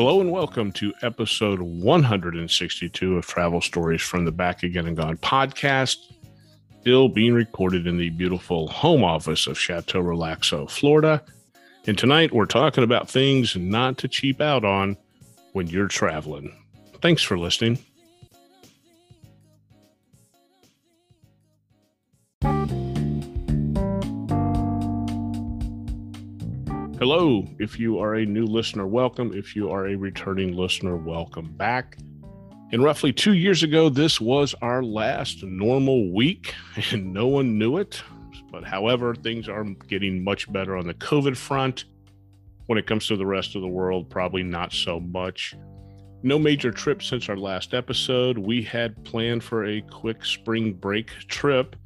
Hello and welcome to episode 162 of Travel Stories from the Back Again and Gone podcast, still being recorded in the beautiful home office of Chateau Relaxo, Florida. And tonight we're talking about things not to cheap out on when you're traveling. Thanks for listening. Hello. If you are a new listener, welcome. If you are a returning listener, welcome back. And roughly two years ago, this was our last normal week, and no one knew it. But however, things are getting much better on the COVID front. When it comes to the rest of the world, probably not so much. No major trip since our last episode. We had planned for a quick spring break trip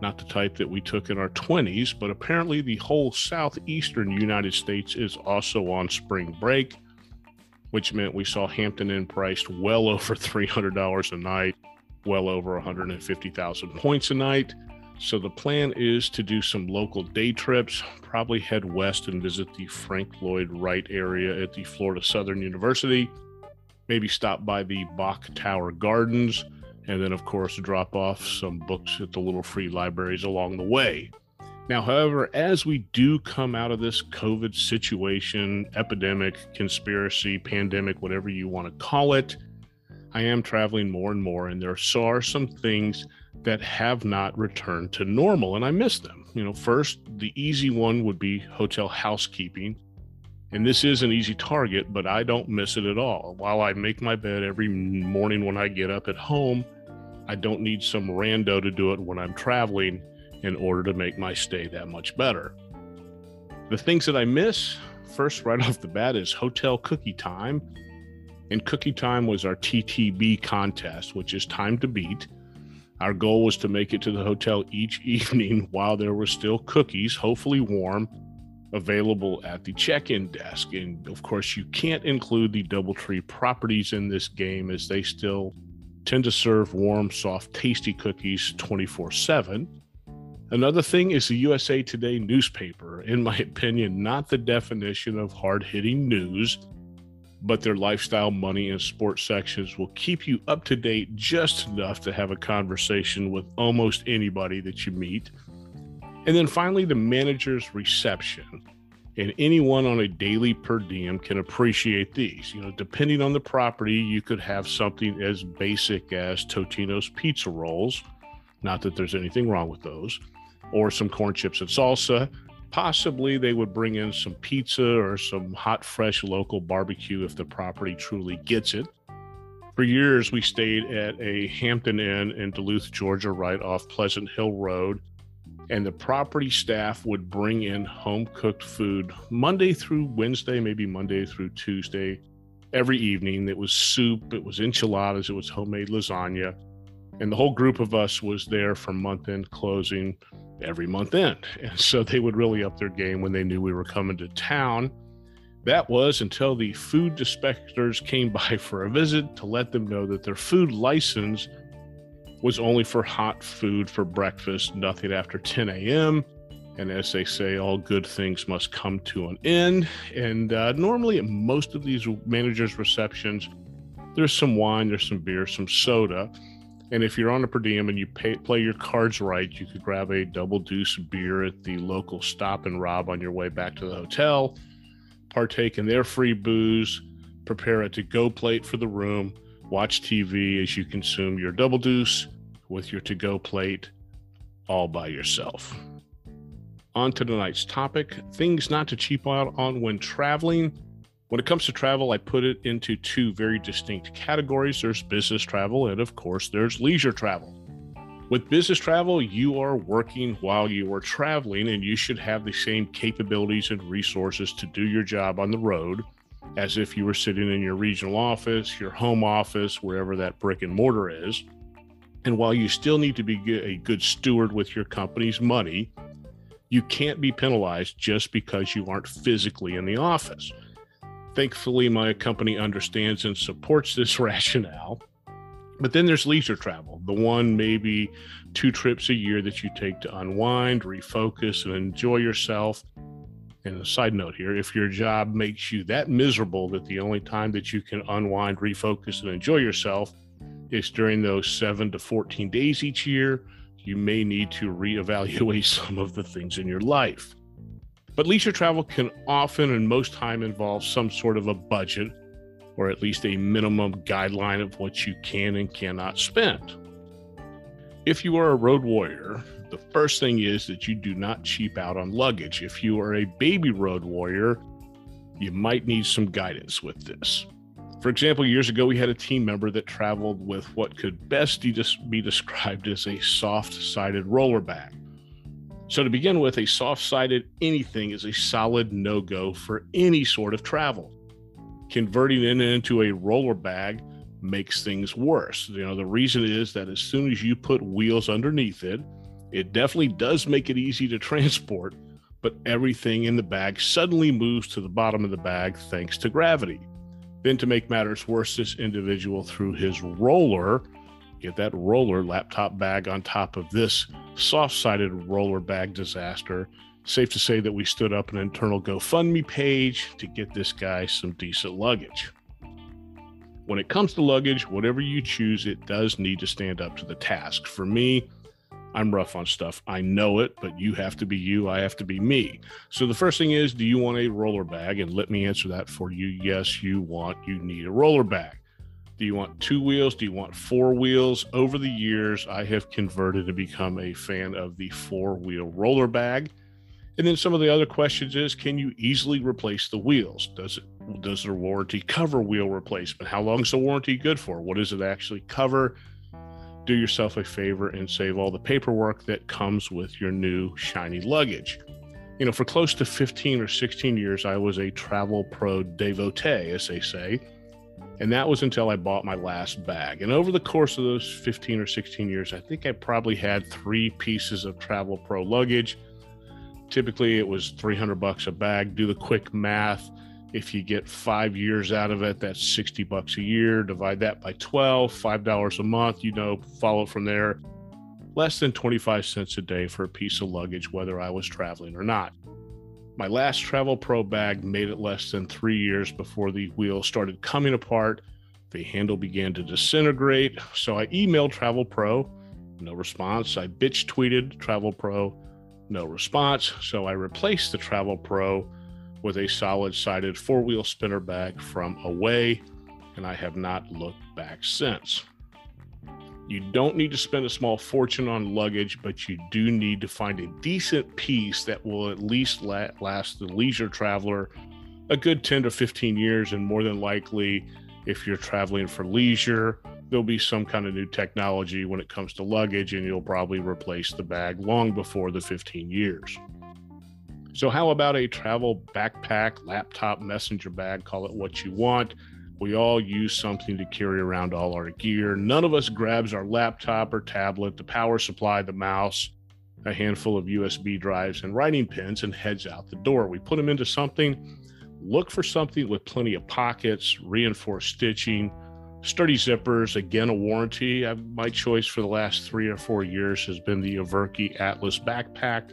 not the type that we took in our 20s, but apparently the whole southeastern United States is also on spring break, which meant we saw Hampton Inn priced well over $300 a night, well over 150,000 points a night. So the plan is to do some local day trips, probably head west and visit the Frank Lloyd Wright area at the Florida Southern University, maybe stop by the Bok Tower Gardens and then, of course, drop off some books at the little free libraries along the way. Now, however, as we do come out of this COVID situation, epidemic, conspiracy, pandemic, whatever you want to call it, I am traveling more and more, and there are some things that have not returned to normal, and I miss them. You know, first, the easy one would be hotel housekeeping. And this is an easy target, but I don't miss it at all. While I make my bed every morning when I get up at home, I don't need some rando to do it when I'm traveling in order to make my stay that much better. The things that I miss, first, right off the bat, is hotel cookie time. And cookie time was our TTB contest, which is time to beat. Our goal was to make it to the hotel each evening while there were still cookies, hopefully warm, available at the check in desk. And of course, you can't include the Doubletree properties in this game as they still tend to serve warm, soft, tasty cookies 24 7. Another thing is the USA Today newspaper, in my opinion, not the definition of hard hitting news, but their lifestyle, money, and sports sections will keep you up to date just enough to have a conversation with almost anybody that you meet. And then finally, the manager's reception and anyone on a daily per diem can appreciate these. You know, depending on the property, you could have something as basic as Totino's pizza rolls. Not that there's anything wrong with those, or some corn chips and salsa. Possibly they would bring in some pizza or some hot, fresh local barbecue if the property truly gets it. For years, we stayed at a Hampton Inn in Duluth, Georgia, right off Pleasant Hill Road and the property staff would bring in home cooked food Monday through Wednesday, maybe Monday through Tuesday, every evening. It was soup, it was enchiladas, it was homemade lasagna. And the whole group of us was there from month end closing every month end. And so they would really up their game when they knew we were coming to town. That was until the food inspectors came by for a visit to let them know that their food license was only for hot food for breakfast, nothing after 10 a.m. And as they say, all good things must come to an end. And uh, normally, at most of these managers' receptions, there's some wine, there's some beer, some soda. And if you're on a per diem and you pay, play your cards right, you could grab a double deuce beer at the local stop and rob on your way back to the hotel, partake in their free booze, prepare a to go plate for the room, watch TV as you consume your double deuce with your to go plate all by yourself. On to tonight's topic things not to cheap out on when traveling. When it comes to travel, I put it into two very distinct categories there's business travel, and of course, there's leisure travel. With business travel, you are working while you are traveling, and you should have the same capabilities and resources to do your job on the road as if you were sitting in your regional office, your home office, wherever that brick and mortar is. And while you still need to be a good steward with your company's money, you can't be penalized just because you aren't physically in the office. Thankfully, my company understands and supports this rationale. But then there's leisure travel, the one maybe two trips a year that you take to unwind, refocus, and enjoy yourself And a side note here if your job makes you that miserable that the only time that you can unwind, refocus, and enjoy yourself is during those seven to 14 days each year, you may need to reevaluate some of the things in your life. But leisure travel can often and most time involve some sort of a budget or at least a minimum guideline of what you can and cannot spend. If you are a road warrior, the first thing is that you do not cheap out on luggage. If you are a baby road warrior, you might need some guidance with this. For example, years ago, we had a team member that traveled with what could best be described as a soft sided roller bag. So, to begin with, a soft sided anything is a solid no go for any sort of travel. Converting it into a roller bag makes things worse. You know, the reason is that as soon as you put wheels underneath it, it definitely does make it easy to transport, but everything in the bag suddenly moves to the bottom of the bag thanks to gravity. Then, to make matters worse, this individual threw his roller, get that roller laptop bag on top of this soft sided roller bag disaster. Safe to say that we stood up an internal GoFundMe page to get this guy some decent luggage. When it comes to luggage, whatever you choose, it does need to stand up to the task. For me, I'm rough on stuff. I know it, but you have to be you. I have to be me. So the first thing is, do you want a roller bag? And let me answer that for you. Yes, you want, you need a roller bag. Do you want two wheels? Do you want four wheels? Over the years, I have converted to become a fan of the four wheel roller bag. And then some of the other questions is can you easily replace the wheels? Does it does the warranty cover wheel replacement? How long is the warranty good for? What does it actually cover? Do yourself a favor and save all the paperwork that comes with your new shiny luggage. You know, for close to 15 or 16 years, I was a travel pro devotee, as they say. And that was until I bought my last bag. And over the course of those 15 or 16 years, I think I probably had three pieces of travel pro luggage. Typically, it was 300 bucks a bag. Do the quick math if you get five years out of it, that's 60 bucks a year. Divide that by 12, $5 a month, you know, follow it from there. Less than 25 cents a day for a piece of luggage, whether I was traveling or not. My last Travel Pro bag made it less than three years before the wheel started coming apart. The handle began to disintegrate. So I emailed Travel Pro, no response. I bitch tweeted Travel Pro, no response. So I replaced the Travel Pro with a solid sided four wheel spinner bag from Away, and I have not looked back since. You don't need to spend a small fortune on luggage, but you do need to find a decent piece that will at least last the leisure traveler a good 10 to 15 years. And more than likely, if you're traveling for leisure, there'll be some kind of new technology when it comes to luggage, and you'll probably replace the bag long before the 15 years. So, how about a travel backpack, laptop, messenger bag? Call it what you want. We all use something to carry around all our gear. None of us grabs our laptop or tablet, the power supply, the mouse, a handful of USB drives, and writing pens and heads out the door. We put them into something. Look for something with plenty of pockets, reinforced stitching, sturdy zippers. Again, a warranty. my choice for the last three or four years has been the Averki Atlas backpack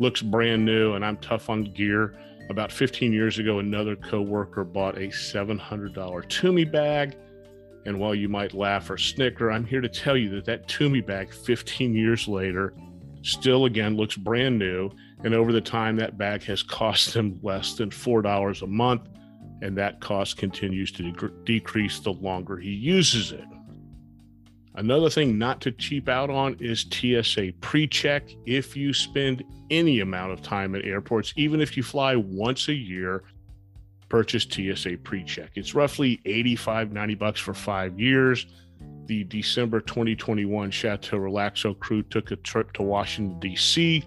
looks brand new, and I'm tough on gear. About 15 years ago, another coworker bought a $700 Tumi bag. And while you might laugh or snicker, I'm here to tell you that that Tumi bag 15 years later still again looks brand new. And over the time, that bag has cost him less than $4 a month. And that cost continues to de- decrease the longer he uses it. Another thing not to cheap out on is TSA pre check. If you spend any amount of time at airports, even if you fly once a year, purchase TSA pre check. It's roughly 85, 90 bucks for five years. The December 2021 Chateau Relaxo crew took a trip to Washington, D.C.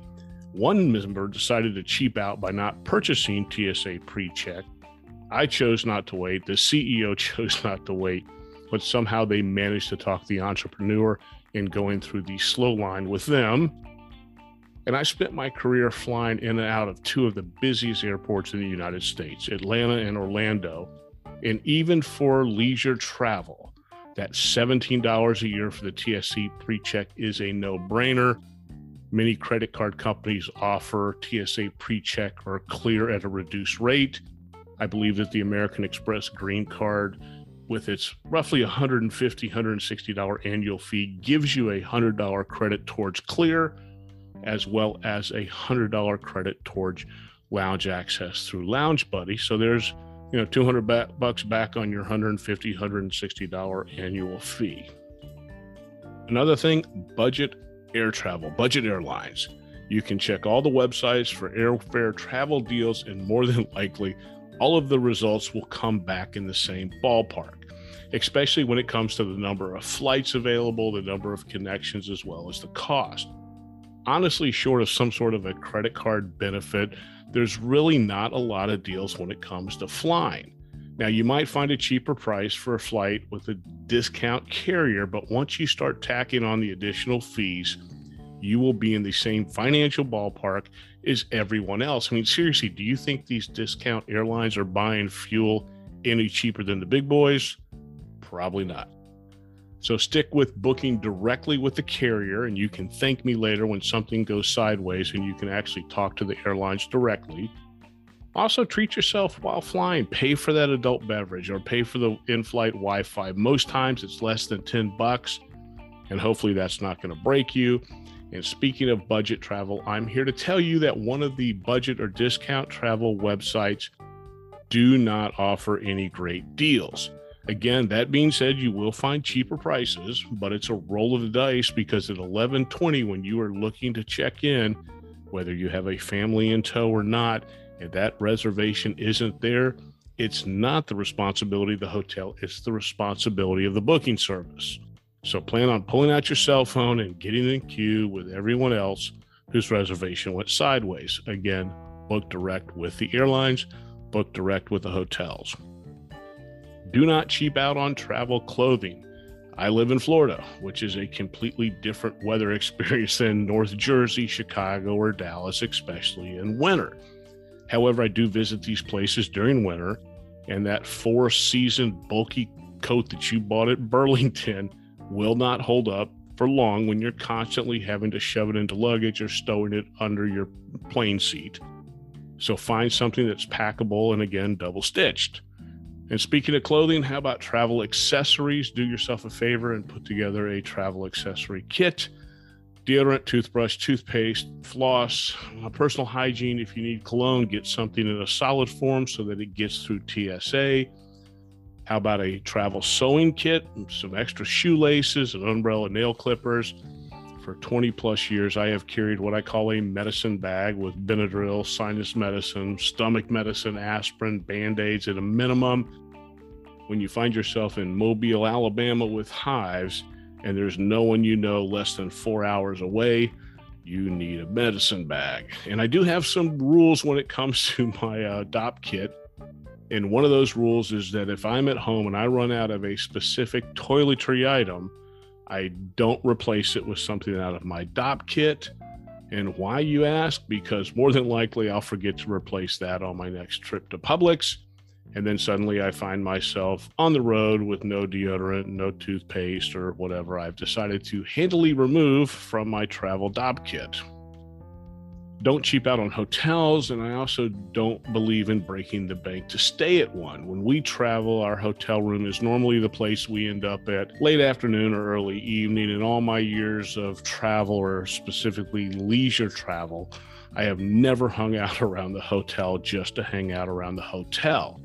One member decided to cheap out by not purchasing TSA pre check. I chose not to wait. The CEO chose not to wait but somehow they managed to talk the entrepreneur in going through the slow line with them. And I spent my career flying in and out of two of the busiest airports in the United States, Atlanta and Orlando. And even for leisure travel, that $17 a year for the TSA pre check is a no brainer. Many credit card companies offer TSA pre check or clear at a reduced rate. I believe that the American Express Green Card, with its roughly $150, $160 annual fee, gives you a $100 credit towards clear, as well as a $100 credit towards lounge access through Lounge Buddy. So there's you know 200 bucks back on your $150-$160 annual fee another thing budget air travel budget airlines you can check all the websites for airfare travel deals and more than likely all of the results will come back in the same ballpark especially when it comes to the number of flights available the number of connections as well as the cost honestly short of some sort of a credit card benefit there's really not a lot of deals when it comes to flying. Now, you might find a cheaper price for a flight with a discount carrier, but once you start tacking on the additional fees, you will be in the same financial ballpark as everyone else. I mean, seriously, do you think these discount airlines are buying fuel any cheaper than the big boys? Probably not. So stick with booking directly with the carrier, and you can thank me later when something goes sideways and you can actually talk to the airlines directly. Also, treat yourself while flying. Pay for that adult beverage or pay for the in flight Wi Fi. Most times it's less than 10 bucks, and hopefully that's not going to break you. And speaking of budget travel, I'm here to tell you that one of the budget or discount travel websites do not offer any great deals. Again, that being said, you will find cheaper prices, but it's a roll of the dice because at 11:20 when you are looking to check in, whether you have a family in tow or not, and that reservation isn't there, it's not the responsibility of the hotel, it's the responsibility of the booking service. So plan on pulling out your cell phone and getting in queue with everyone else whose reservation went sideways. Again, book direct with the airlines, book direct with the hotels. Do not cheap out on travel clothing. I live in Florida, which is a completely different weather experience than North Jersey, Chicago, or Dallas, especially in winter. However, I do visit these places during winter, and that four season bulky coat that you bought at Burlington will not hold up for long when you're constantly having to shove it into luggage or stowing it under your plane seat. So find something that's packable and again, double stitched. And speaking of clothing, how about travel accessories? Do yourself a favor and put together a travel accessory kit deodorant, toothbrush, toothpaste, floss, uh, personal hygiene. If you need cologne, get something in a solid form so that it gets through TSA. How about a travel sewing kit, some extra shoelaces, an umbrella, nail clippers? For 20 plus years, I have carried what I call a medicine bag with Benadryl, sinus medicine, stomach medicine, aspirin, band aids at a minimum. When you find yourself in Mobile, Alabama with hives, and there's no one you know less than four hours away, you need a medicine bag. And I do have some rules when it comes to my uh, Dopp kit. And one of those rules is that if I'm at home and I run out of a specific toiletry item, I don't replace it with something out of my Dopp kit. And why, you ask? Because more than likely I'll forget to replace that on my next trip to Publix. And then suddenly I find myself on the road with no deodorant, no toothpaste, or whatever I've decided to handily remove from my travel Dopp kit don't cheap out on hotels, and I also don't believe in breaking the bank to stay at one. When we travel, our hotel room is normally the place we end up at late afternoon or early evening. In all my years of travel, or specifically leisure travel, I have never hung out around the hotel just to hang out around the hotel.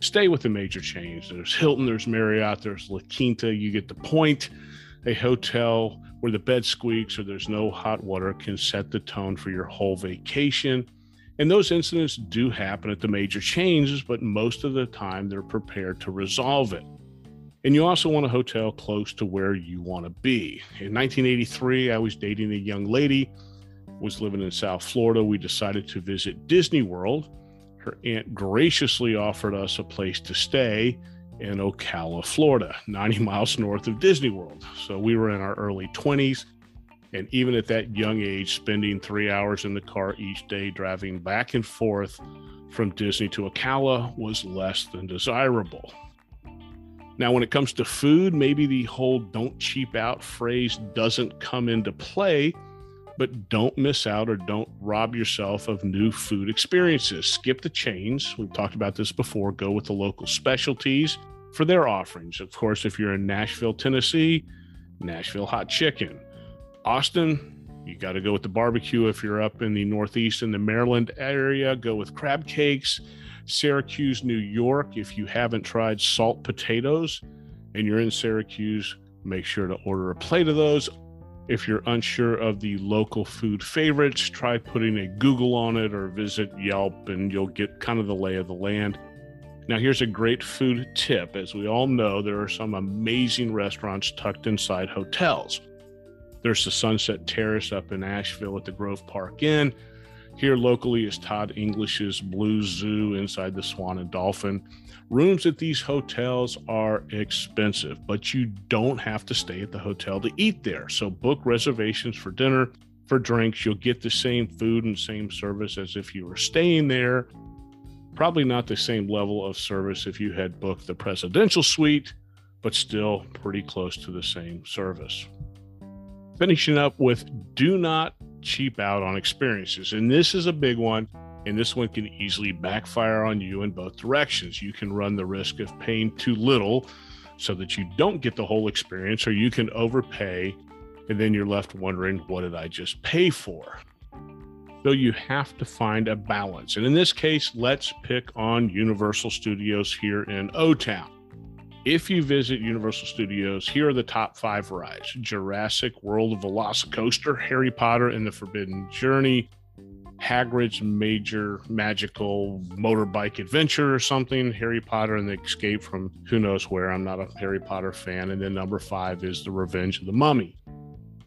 Stay with the major chains. There's Hilton, there's Marriott, there's La Quinta. You get the point. A hotel where the bed squeaks or there's no hot water can set the tone for your whole vacation. And those incidents do happen at the major chains, but most of the time they're prepared to resolve it. And you also want a hotel close to where you want to be. In 1983, I was dating a young lady, was living in South Florida. We decided to visit Disney World. Her aunt graciously offered us a place to stay in Ocala, Florida, 90 miles north of Disney World. So we were in our early 20s. And even at that young age, spending three hours in the car each day driving back and forth from Disney to Ocala was less than desirable. Now, when it comes to food, maybe the whole don't cheap out phrase doesn't come into play, but don't miss out or don't rob yourself of new food experiences. Skip the chains. We've talked about this before. Go with the local specialties for their offerings. Of course, if you're in Nashville, Tennessee, Nashville hot chicken. Austin, you got to go with the barbecue. If you're up in the Northeast in the Maryland area, go with crab cakes. Syracuse, New York, if you haven't tried salt potatoes and you're in Syracuse, make sure to order a plate of those. If you're unsure of the local food favorites, try putting a Google on it or visit Yelp and you'll get kind of the lay of the land. Now, here's a great food tip. As we all know, there are some amazing restaurants tucked inside hotels. There's the Sunset Terrace up in Asheville at the Grove Park Inn. Here locally is Todd English's Blue Zoo inside the Swan and Dolphin. Rooms at these hotels are expensive, but you don't have to stay at the hotel to eat there. So book reservations for dinner, for drinks. You'll get the same food and same service as if you were staying there. Probably not the same level of service if you had booked the presidential suite, but still pretty close to the same service. Finishing up with do not cheap out on experiences. And this is a big one. And this one can easily backfire on you in both directions. You can run the risk of paying too little so that you don't get the whole experience, or you can overpay and then you're left wondering, what did I just pay for? So you have to find a balance. And in this case, let's pick on Universal Studios here in O Town. If you visit Universal Studios, here are the top five rides Jurassic World Velocicoaster, Harry Potter and the Forbidden Journey, Hagrid's Major Magical Motorbike Adventure or something, Harry Potter and the Escape from Who Knows Where. I'm not a Harry Potter fan. And then number five is The Revenge of the Mummy.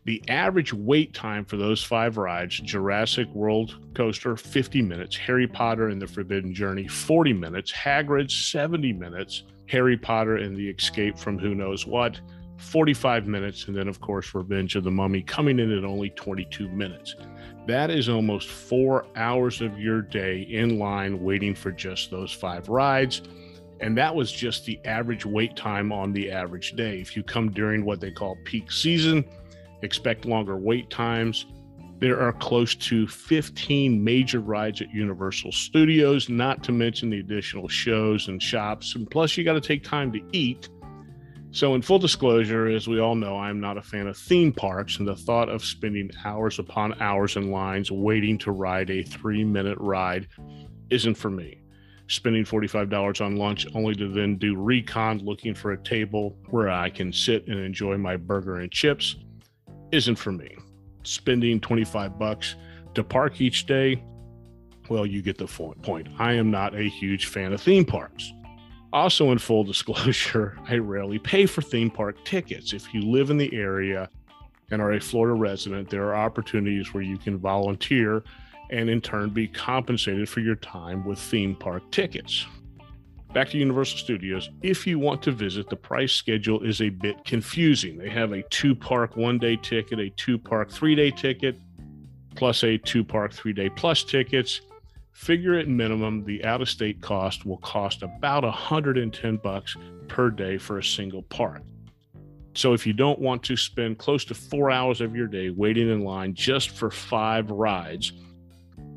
The average wait time for those five rides Jurassic World Coaster, 50 minutes, Harry Potter and the Forbidden Journey, 40 minutes, Hagrid's, 70 minutes. Harry Potter and the Escape from Who Knows What, 45 minutes. And then, of course, Revenge of the Mummy coming in at only 22 minutes. That is almost four hours of your day in line waiting for just those five rides. And that was just the average wait time on the average day. If you come during what they call peak season, expect longer wait times. There are close to 15 major rides at Universal Studios, not to mention the additional shows and shops. And plus, you got to take time to eat. So, in full disclosure, as we all know, I'm not a fan of theme parks, and the thought of spending hours upon hours in lines waiting to ride a three minute ride isn't for me. Spending $45 on lunch only to then do recon looking for a table where I can sit and enjoy my burger and chips isn't for me spending 25 bucks to park each day, well, you get the point. I am not a huge fan of theme parks. Also, in full disclosure, I rarely pay for theme park tickets. If you live in the area and are a Florida resident, there are opportunities where you can volunteer and in turn be compensated for your time with theme park tickets. Back to Universal Studios. If you want to visit, the price schedule is a bit confusing. They have a two park one day ticket, a two park three day ticket, plus a two park three day plus tickets. Figure at minimum, the out of state cost will cost about 110 bucks per day for a single park. So if you don't want to spend close to four hours of your day waiting in line just for five rides,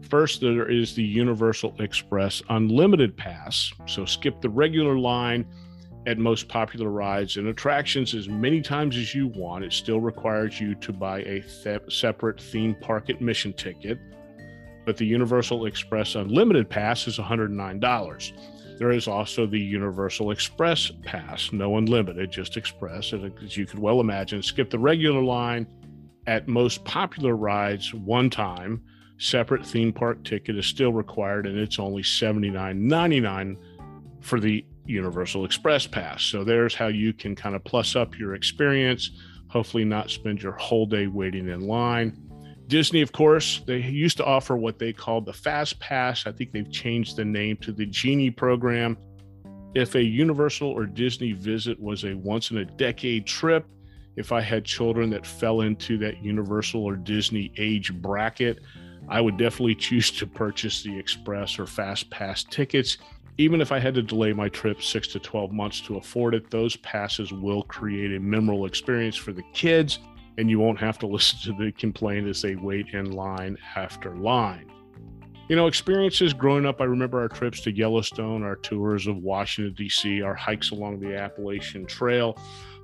First, there is the Universal Express Unlimited Pass. So skip the regular line at most popular rides and attractions as many times as you want. It still requires you to buy a th- separate theme park admission ticket. But the Universal Express Unlimited Pass is $109. There is also the Universal Express Pass, no unlimited, just express. And as you could well imagine, skip the regular line at most popular rides one time separate theme park ticket is still required and it's only $79.99 for the Universal Express Pass. So there's how you can kind of plus up your experience, hopefully, not spend your whole day waiting in line. Disney, of course, they used to offer what they called the Fast Pass. I think they've changed the name to the Genie program. If a Universal or Disney visit was a once in a decade trip, if I had children that fell into that Universal or Disney age bracket, I would definitely choose to purchase the express or fast pass tickets. Even if I had to delay my trip six to 12 months to afford it, those passes will create a memorable experience for the kids and you won't have to listen to the complaint as they wait in line after line. You know, experiences growing up, I remember our trips to Yellowstone, our tours of Washington, D.C., our hikes along the Appalachian Trail.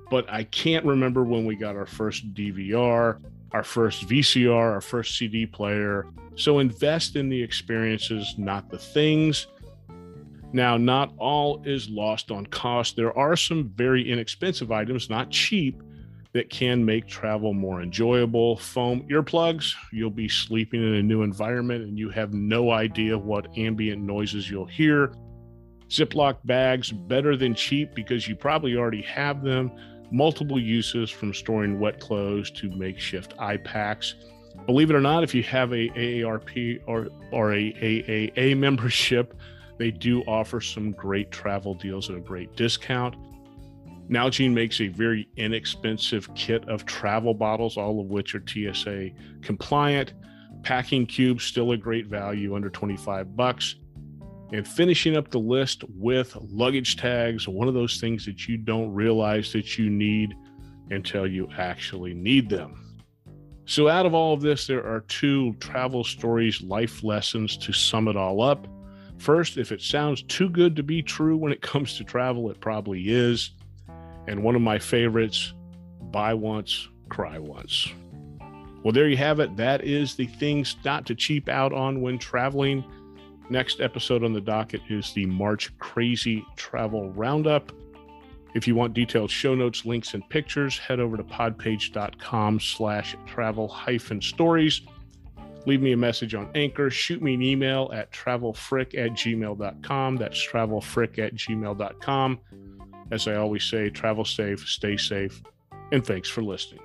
But I can't remember when we got our first DVR, our first VCR, our first CD player. So invest in the experiences, not the things. Now, not all is lost on cost. There are some very inexpensive items, not cheap, that can make travel more enjoyable. Foam earplugs, you'll be sleeping in a new environment and you have no idea what ambient noises you'll hear. Ziploc bags, better than cheap because you probably already have them. Multiple uses from storing wet clothes to makeshift eye packs. Believe it or not, if you have a AARP or, or a AAA membership, they do offer some great travel deals at a great discount. Nalgene makes a very inexpensive kit of travel bottles, all of which are TSA compliant. Packing cubes still a great value, under 25 bucks. And finishing up the list with luggage tags, one of those things that you don't realize that you need until you actually need them. So, out of all of this, there are two travel stories, life lessons to sum it all up. First, if it sounds too good to be true when it comes to travel, it probably is. And one of my favorites buy once, cry once. Well, there you have it. That is the things not to cheap out on when traveling. Next episode on the docket is the March Crazy Travel Roundup. If you want detailed show notes, links, and pictures, head over to podpage.com slash travel hyphen stories. Leave me a message on Anchor. Shoot me an email at travelfrick at gmail.com. That's travelfrick at gmail.com. As I always say, travel safe, stay safe, and thanks for listening.